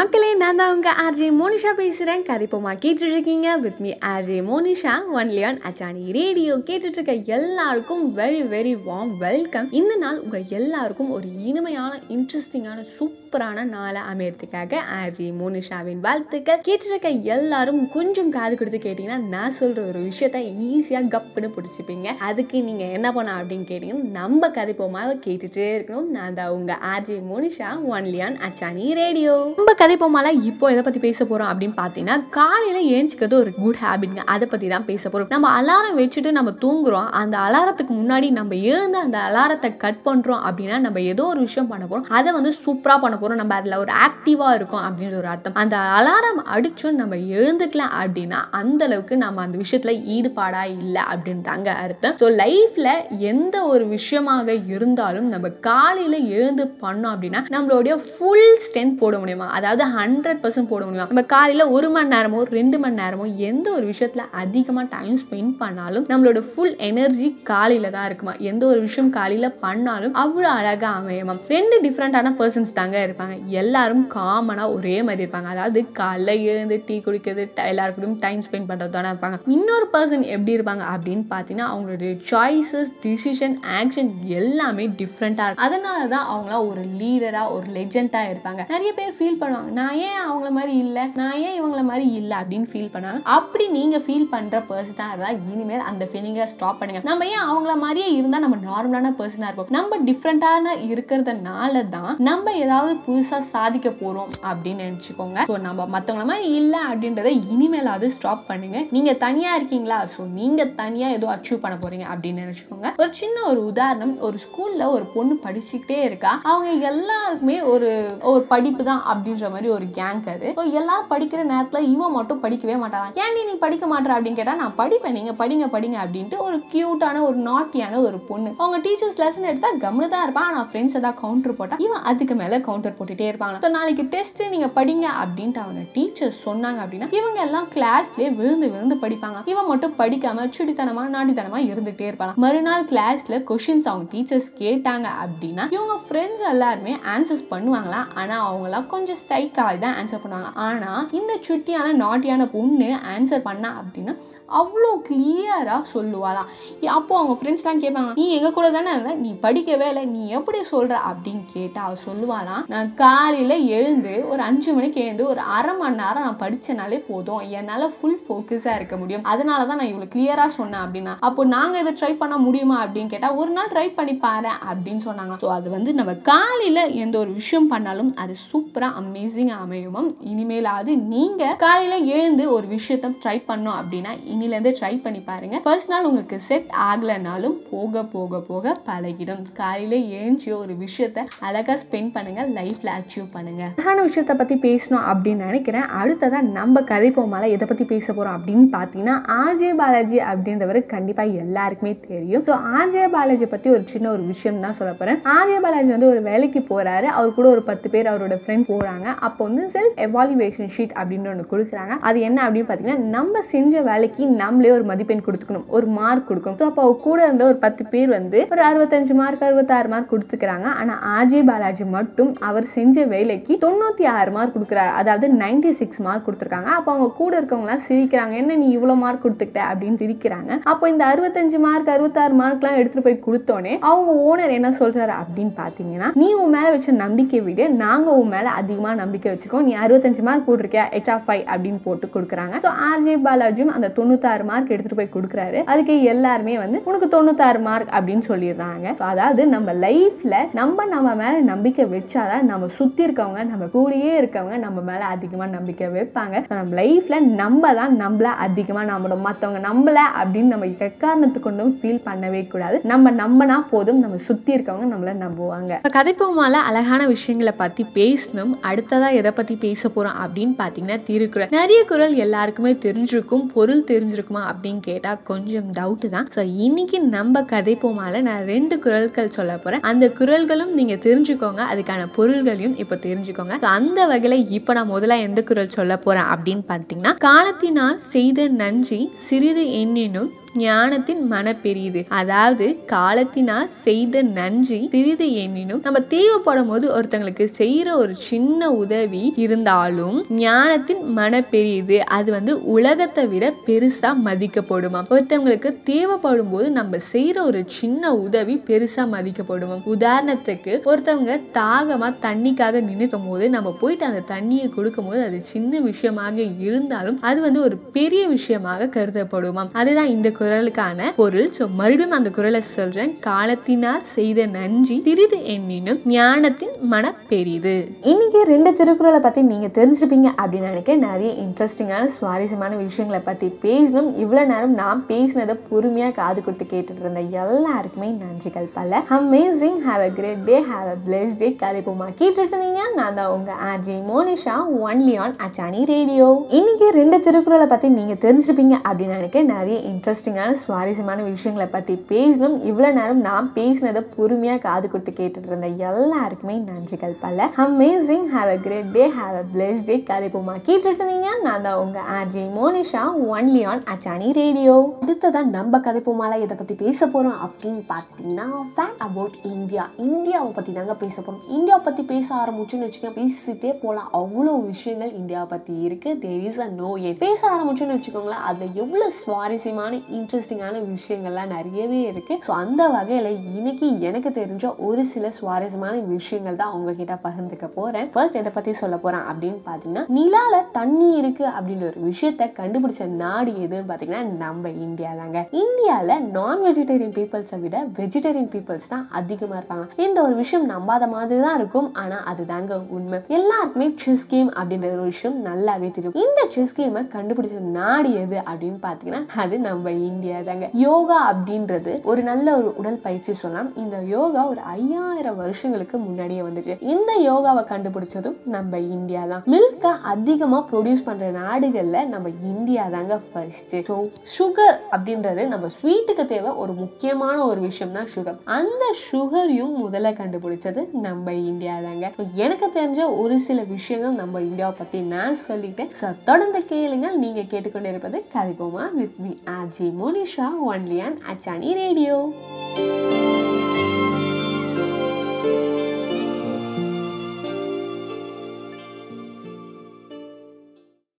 மக்களே நான் தான் உங்கள் ஆர்ஜே மோனிஷா பேசுகிறேன் கதைப்போமா கேட்டுட்ருக்கீங்க? With me RJ Monisha only on Achani radio கேட்டுட்ருக்க எல்லாருக்கும் வெரி வெரி வார்ம் வெல்கம் இந்த நாள் உங்கள் எல்லாருக்கும் ஒரு இனிமையான இன்ட்ரெஸ்டிங்கான சூப்பரான நாளை அமையறதுக்காக ஆர்ஜே மோனிஷாவின் வாழ்த்துக்கள். கேட்டுட்ருக்க எல்லாரும் கொஞ்சம் காது கொடுத்து கேட்டிங்கன்னா நான் சொல்கிற ஒரு விஷயத்த ஈஸியாக கப்புன்னு பிடிச்சிப்பீங்க. அதுக்கு நீங்கள் என்ன பண்ண அப்படின்னு கேட்டிங்கன்னா நம்ம கதைப்போமாவை கேட்டுட்டே இருக்கணும். நான் தான் உங்கள் RJ Monisha only on Achani radio நம்ம கதைப்போமால இப்போ எதை பற்றி பேச போகிறோம் அப்படின்னு பார்த்தீங்கன்னா காலையில் ஏஞ்சிக்கிறது ஒரு குட் ஹேபிட்ங்க அதை பற்றி தான் பேச போகிறோம். நம்ம அலாரம் வச்சுட்டு நம்ம தூங்குறோம். அந்த அலாரத்துக்கு முன்னாடி நம்ம எழுந்து அந்த அலாரத்தை கட் பண்ணுறோம் அப்படின்னா நம்ம ஏதோ ஒரு விஷயம் பண்ண போகிறோம். அதை வந்து சூப்பராக பண்ண போகிறோம். நம்ம அதில் ஒரு ஆக்டிவாக இருக்கும் அப்படின்ற ஒரு அர்த்தம். அந்த அலாரம் அடிச்சும் நம்ம எழுந்துக்கலாம் அப்படின்னா அந்த அளவுக்கு நம்ம அந்த விஷயத்தில் ஈடுபாடாக இல்லை அப்படின்றாங்க அர்த்தம். ஸோ லைஃப்பில் எந்த ஒரு விஷயமாக இருந்தாலும் நம்ம காலையில் எழுந்து பண்ணோம் அப்படின்னா நம்மளுடைய ஃபுல் ஸ்ட்ரென்த் போட முடியுமா? அதாவது ஹண்ட்ரட் பர்சன்ட் போட முடியும்? நம்ம காலையில் ஒரு மணி நேரமோ ரெண்டு மணி நேரமோ எந்த ஒரு விஷயத்தில் அதிகமாக டைம் ஸ்பெண்ட் பண்ணாலும் நம்மளோட ஃபுல் எனர்ஜி காலையில் தான் இருக்குமா? எந்த ஒரு விஷயம் காலையில் பண்ணாலும் அவ்வளோ அழகாக அமையுமா ரெண்டு டிஃப்ரெண்ட்டான பர்சன்ஸ் தாங்க இருப்பாங்க. எல்லாரும் காமனாக ஒரே மாதிரி இருப்பாங்க. அதாவது காலைல எழுந்து டீ குடிக்கிறது ட- எல்லாருக்கூடயும் டைம் ஸ்பெண்ட் பண்ணுறது தானே இருப்பாங்க. இன்னொரு பர்சன் எப்படி இருப்பாங்க அப்படின்னு பார்த்தீங்கன்னா அவங்களுடைய சாய்ஸஸ் டிசிஷன் ஆக்ஷன் எல்லாமே டிஃப்ரெண்ட்டாக இருக்கும். அதனால தான் அவங்களாம் ஒரு லீடராக ஒரு லெஜெண்டாக இருப்பாங்க. நிறைய பேர் ஃபீல் பண்ணுவாங்க நான் ஏன் அவங்கள மாதிரி இல்லை? நான் ஏன் இவங்கள மாதிரி இல்லை அப்படின்னு ஃபீல் பண்ணாங்க அப்படி நீங்கள் ஃபீல் பண்ணுற பர்சனாக இருந்தால் இனிமேல் அந்த ஃபீலிங்கை ஸ்டாப் பண்ணுங்க. நம்ம ஏன் அவங்கள மாதிரியே இருந்தால் நம்ம நார்மலான பர்சனாக இருப்போம். நம்ம டிஃப்ரெண்ட்டான இருக்கிறதுனால தான் நம்ம ஏதாவது புதுசாக சாதிக்க போகிறோம் அப்படின்னு நினச்சிக்கோங்க. ஸோ நம்ம மற்றவங்கள மாதிரி இல்லை அப்படின்றத இனிமேலாவது ஸ்டாப் பண்ணுங்க. நீங்கள் தனியாக இருக்கீங்களா? ஸோ நீங்கள் தனியாக ஏதோ அச்சீவ் பண்ண போகிறீங்க அப்படின்னு நினச்சிக்கோங்க. ஒரு சின்ன ஒரு உதாரணம் ஒரு ஸ்கூலில் ஒரு பொண்ணு படிச்சுக்கிட்டே இருக்கா. அவங்க எல்லாருக்குமே ஒரு ஒரு படிப்பு தான் அப்படின்ற மாதிரி ஒரு கேங்க் அது. ஸோ எல்லாரும் படிக்கிற நேரத்தில் இவன் மட்டும் படிக்கவே மாட்டாங்க ஏன் நீ படிக்க மாட்டேற அப்படின்னு கேட்டால் நான் படிப்பேன் நீங்கள் படிங்க படிங்க அப்படின்ட்டு ஒரு க்யூட்டான ஒரு நாட்டியான ஒரு பொண்ணு. அவங்க டீச்சர்ஸ் லெசன் எடுத்தால் கம்னு தான் இருப்பான். ஆனால் ஃப்ரெண்ட்ஸ் ஏதாவது கவுண்டர் போட்டால் இவன் அதுக்கு மேலே கவுண்டர் போட்டுட்டே இருப்பாங்க. ஸோ நாளைக்கு டெஸ்ட் நீங்கள் படிங்க அப்படின்ட்டு அவங்க டீச்சர்ஸ் சொன்னாங்க அப்படின்னா இவங்க எல்லாம் கிளாஸ்லேயே விழுந்து விழுந்து படிப்பாங்க. இவன் மட்டும் படிக்காம சுடித்தனமா நாட்டித்தனமா இருந்துகிட்டே இருப்பாங்க மறுநாள் கிளாஸ்ல கொஷின்ஸ் அவங்க டீச்சர்ஸ் கேட்டாங்க அப்படின்னா இவங்க ஃப்ரெண்ட்ஸ் எல்லாருமே ஆன்சர்ஸ் பண்ணுவாங்களா? ஆனால் அவங்களாம் கொஞ்சம் ஸ்ட்ரைக்காக தான் ஆன்சர் பண்ணுவாங்க. ஆனால் இந்த சுட்டியான நாட்டியான பொண்ணு ஆன்சர் பண்ணா அப்படின்னா அவ்வளோ கிளியராக சொல்லுவாளாம். அப்போ அவங்க ஃப்ரெண்ட்ஸ்லாம் கேட்பாங்க நீ எங்கள் கூட தானே இருந்த? நீ படிக்கவே இல்லை. நீ எப்படி சொல்கிற அப்படின்னு கேட்டால் அவள் சொல்லுவாளாம் நான் காலையில் எழுந்து ஒரு அஞ்சு மணிக்கு எழுந்து ஒரு அரை மணி நேரம் நான் படித்தனாலே போதும். என்னால் ஃபுல் ஃபோக்கஸாக இருக்க முடியும். அதனால தான் நான் இவ்வளோ கிளியராக சொன்னேன் அப்படின்னா. அப்போ நாங்கள் இதை ட்ரை பண்ண முடியுமா அப்படின்னு கேட்டால் ஒரு நாள் ட்ரை பண்ணி பாரு அப்படின்னு சொன்னாங்க. ஸோ அது வந்து நம்ம காலையில் எந்த ஒரு விஷயம் பண்ணாலும் அது சூப்பராக அமேசிங்காக அமையுமா இனிமேலாவது நீங்கள் காலையில் எழுந்து ஒரு விஷயத்த ட்ரை பண்ணோம் அப்படின்னா இனிலேருந்து ட்ரை பண்ணி பாருங்க. ஃபர்ஸ்ட் நாள் உங்களுக்கு செட் ஆகலைனாலும் போக போக போக பழகிடும். காலையில் ஏஞ்சி ஒரு விஷயத்த அழகாக ஸ்பெண்ட் பண்ணுங்க லைஃப்பில் அச்சீவ் பண்ணுங்க. அழகான விஷயத்தை பற்றி பேசணும் அப்படின்னு நினைக்கிறேன். அடுத்ததாக நம்ம கதை போமால எதை பற்றி பேச போகிறோம் அப்படின்னு பார்த்தீங்கன்னா ஆஜே பாலாஜி அப்படின்றவர் கண்டிப்பாக எல்லாருக்குமே தெரியும். ஸோ ஆஜே பாலாஜி பற்றி ஒரு சின்ன ஒரு விஷயம் தான் சொல்ல போகிறேன் ஆர்ஜே பாலாஜி வந்து ஒரு வேலைக்கு போகிறாரு அவர் கூட ஒரு பத்து பேர் அவரோட ஃப்ரெண்ட்ஸ் போகிறாங்க அப்போ வந்து செல்ஃப் எவாலுவேஷன் ஷீட் அப்படின்னு ஒன்று கொடுக்குறாங்க. அது என்ன அப்படின்னு பார்த்தீங்கன்னா நம்ம செஞ்ச வேலைக்கு நம்மளே ஒரு மதிப்பெண் கொடுத்துக்கணும் ஒரு மார்க் கொடுக்கணும். ஸோ அப்போ கூட இருந்த ஒரு பத்து பேர் வந்து ஒரு அறுபத்தஞ்சு மார்க் அறுபத்தாறு மார்க் கொடுத்துக்கிறாங்க. ஆனால் ஆஜே பாலாஜி மட்டும் அவர் செஞ்ச வேலைக்கு தொண்ணூற்றி ஆறு மார்க் கொடுக்குறாரு. அதாவது நைன்டி சிக்ஸ் மார்க் கொடுத்துருக்காங்க. அப்போ அவங்க கூட இருக்கவங்களாம் சிரிக்கிறாங்க. என்ன நீ இவ்வளோ மார்க் கொடுத்துக்கிட்ட அப்படின்னு சிரிக்கிறாங்க. அப்போ இந்த அறுபத்தஞ்சு மார்க் அறுபத்தாறு மார்க்லாம் எடுத்துகிட்டு போய் கொடுத்தோன்னே அவங்க ஓனர் என்ன சொல்கிறாரு அப்படின்னு பார்த்தீங்கன்னா நீ உன் மேலே வச்ச நம்பிக்கை விட நாங்கள் உன் மேலே அதிகமாக நம்பிக்கை நம்பிக்கை வச்சுருக்கோம் நீ அறுபத்தஞ்சு மார்க் போட்டிருக்கியா? ஆஃப் ஃபைவ் அப்படின்னு போட்டு கொடுக்குறாங்க. ஸோ ஆர்ஜே பாலாஜியும் அந்த தொண்ணூத்தாறு மார்க் எடுத்துகிட்டு போய் கொடுக்குறாரு. அதுக்கு எல்லாருமே வந்து உனக்கு தொண்ணூத்தாறு மார்க் அப்படின்னு சொல்லிடுறாங்க. அதாவது நம்ம லைஃப்ல நம்ம நம்ம மேல நம்பிக்கை வச்சாதான் நம்ம சுத்தி இருக்கவங்க நம்ம கூடயே இருக்கவங்க நம்ம மேல அதிகமா நம்பிக்கை வைப்பாங்க. நம்ம லைஃப்ல நம்ம தான் நம்மள அதிகமா நம்பணும் மற்றவங்க நம்மள அப்படின்னு நம்ம எக்காரணத்து கொண்டும் ஃபீல் பண்ணவே கூடாது. நம்ம நம்பினா போதும். நம்ம சுத்தி இருக்கவங்க நம்மள நம்புவாங்க. கதைப்பூமால அழகான விஷயங்களை பற்றி பேசணும். அடுத்த அடுத்ததாக எதை பற்றி பேச போகிறோம் அப்படின்னு பார்த்தீங்கன்னா திருக்குறள். நிறைய குறள் எல்லாருக்குமே தெரிஞ்சிருக்கும் பொருள் தெரிஞ்சிருக்குமா அப்படின்னு கேட்டால் கொஞ்சம் டவுட்டு தான். ஸோ இன்னைக்கு நம்ம கதைப்போமால நான் ரெண்டு குரல்கள் சொல்ல போகிறேன் அந்த குறள்களும் நீங்கள் தெரிஞ்சுக்கோங்க அதுக்கான பொருள்களையும் இப்போ தெரிஞ்சுக்கோங்க. அந்த வகையில் இப்போ நான் முதல்ல எந்த குறள் சொல்ல போகிறேன் அப்படின்னு பார்த்தீங்கன்னா காலத்தினால் செய்த நன்றி சிறிது எண்ணினும் ஞானத்தின் மன பெரியது அதாவது காலத்தினால் செய்த நன்றி சிறிது எண்ணினும் நம்ம தேவைப்படும் போது ஒருத்தங்களுக்கு செய்யற ஒரு சின்ன உதவி இருந்தாலும் ஞானத்தின் மன பெரியது அது வந்து உலகத்தை விட பெருசா மதிக்கப்படுமா ஒருத்தவங்களுக்கு தேவைப்படும் போது நம்ம செய்யற ஒரு சின்ன உதவி பெருசா மதிக்கப்படுமா உதாரணத்துக்கு ஒருத்தவங்க தாகமா தண்ணிக்காக நின்றுக்கும் போது நம்ம போயிட்டு அந்த தண்ணியை கொடுக்கும் போது அது சின்ன விஷயமாக இருந்தாலும் அது வந்து ஒரு பெரிய விஷயமாக கருதப்படுமாம். அதுதான் இந்த குரலுக்கான பொருள். ஸோ மறுபடியும் அந்த குரலை சொல்றேன். காலத்தினால் செய்த நன்றி திரிது எண்ணினும் ஞானத்தின் மன பெரிது இன்னைக்கு ரெண்டு திருக்குறளை பத்தி நீங்க தெரிஞ்சிருப்பீங்க அப்படின்னு நினைக்க நிறைய இன்ட்ரெஸ்டிங்கான சுவாரஸ்யமான விஷயங்களை பத்தி பேசணும். இவ்வளவு நேரம் நான் பேசினதை பொறுமையா காது கொடுத்து கேட்டுட்டு இருந்த எல்லாருக்குமே நன்றிகள் பல amazing have a great day have a bless day கதை போமா. கேட்டுருந்தீங்க நான் தான் உங்க RJ Monisha only on Achani radio இன்னைக்கு ரெண்டு திருக்குறளை பத்தி நீங்க தெரிஞ்சிருப்பீங்க அப்படின்னு நினைக்க நிறைய இன்ட்ரெஸ்டிங் இன்ட்ரெஸ்டிங்கான சுவாரஸ்யமான விஷயங்களை பற்றி பேசணும். இவ்வளோ நேரம் நான் பேசினதை பொறுமையா காது கொடுத்து கேட்டுட்டு இருந்த எல்லாருக்குமே நன்றிகள் பல. Amazing have a great day have a bless day கதைப்போமா கேட்டுட்டு இருந்தீங்க நான் தான் உங்க RJ Monisha only on Achani radio அடுத்ததான் நம்ம கதைப்போமால இதை பற்றி பேச போறோம் அப்படின்னு பார்த்தீங்கன்னா ஃபேக்ட் அபவுட் இந்தியா இந்தியாவை பற்றி தாங்க பேச போகிறோம் இந்தியாவை பத்தி பேச ஆரம்பிச்சுன்னு வச்சுக்கோங்க பேசிட்டே போகலாம் அவ்வளோ விஷயங்கள் இந்தியாவை பற்றி இருக்கு. தேர் இஸ் அ நோ எட் பேச ஆரம்பிச்சுன்னு வச்சுக்கோங்களேன் அதில் எவ்வளவு சுவாரஸ்யமான இன்ட்ரெஸ்டிங்கான விஷயங்கள்லாம் நிறையவே இருக்குது ஸோ அந்த வகையில் இன்னைக்கு எனக்கு தெரிஞ்ச ஒரு சில சுவாரஸ்யமான விஷயங்கள் தான் உங்ககிட்ட பகிர்ந்துக்க போகிறேன் ஃபர்ஸ்ட் எதை பற்றி சொல்ல போகிறேன் அப்படின்னு பார்த்தீங்கன்னா நிலால தண்ணி இருக்குது அப்படின்ற ஒரு விஷயத்த கண்டுபிடிச்ச நாடு எதுன்னு பார்த்தீங்கன்னா நம்ம இந்தியா தாங்க. இந்தியாவில் நான் வெஜிடேரியன் பீப்புள்ஸை விட வெஜிடேரியன் பீப்புள்ஸ் தான் அதிகமாக இருப்பாங்க இந்த ஒரு விஷயம் நம்பாத மாதிரி தான் இருக்கும். ஆனால் அதுதாங்க உண்மை. எல்லாருக்குமே செஸ் கேம் அப்படின்ற ஒரு விஷயம் நல்லாவே தெரியும். இந்த செஸ் கேமை கண்டுபிடிச்ச நாடு எது அப்படின்னு பார்த்தீங்கன்னா அது நம்ம இந்தியா தாங்க. யோகா அப்படின்றது ஒரு நல்ல ஒரு உடல் பயிற்சி சொல்லலாம் இந்த யோகா ஒரு ஐயாயிரம் வருஷங்களுக்கு முன்னாடியே வந்துச்சு. இந்த யோகாவை கண்டுபிடிச்சதும் நம்ம இந்தியா தான். மில்கை அதிகமா ப்ரொடியூஸ் பண்ற நாடுகள்ல நம்ம இந்தியா தாங்க ஃபர்ஸ்ட் ஸோ சுகர் அப்படின்றது நம்ம ஸ்வீட்டுக்கு தேவை ஒரு முக்கியமான ஒரு விஷயம் தான் சுகர் அந்த சுகரையும் முதல்ல கண்டுபிடிச்சது நம்ம இந்தியா தாங்க. எனக்கு தெரிஞ்ச ஒரு சில விஷயங்கள் நம்ம இந்தியாவை பத்தி நான் சொல்லிட்டேன். ஸோ தொடர்ந்து கேளுங்கள். நீங்க கேட்டுக்கொண்டிருப்பது கதைப்போமா with me RJ Monisha only and Achani radio.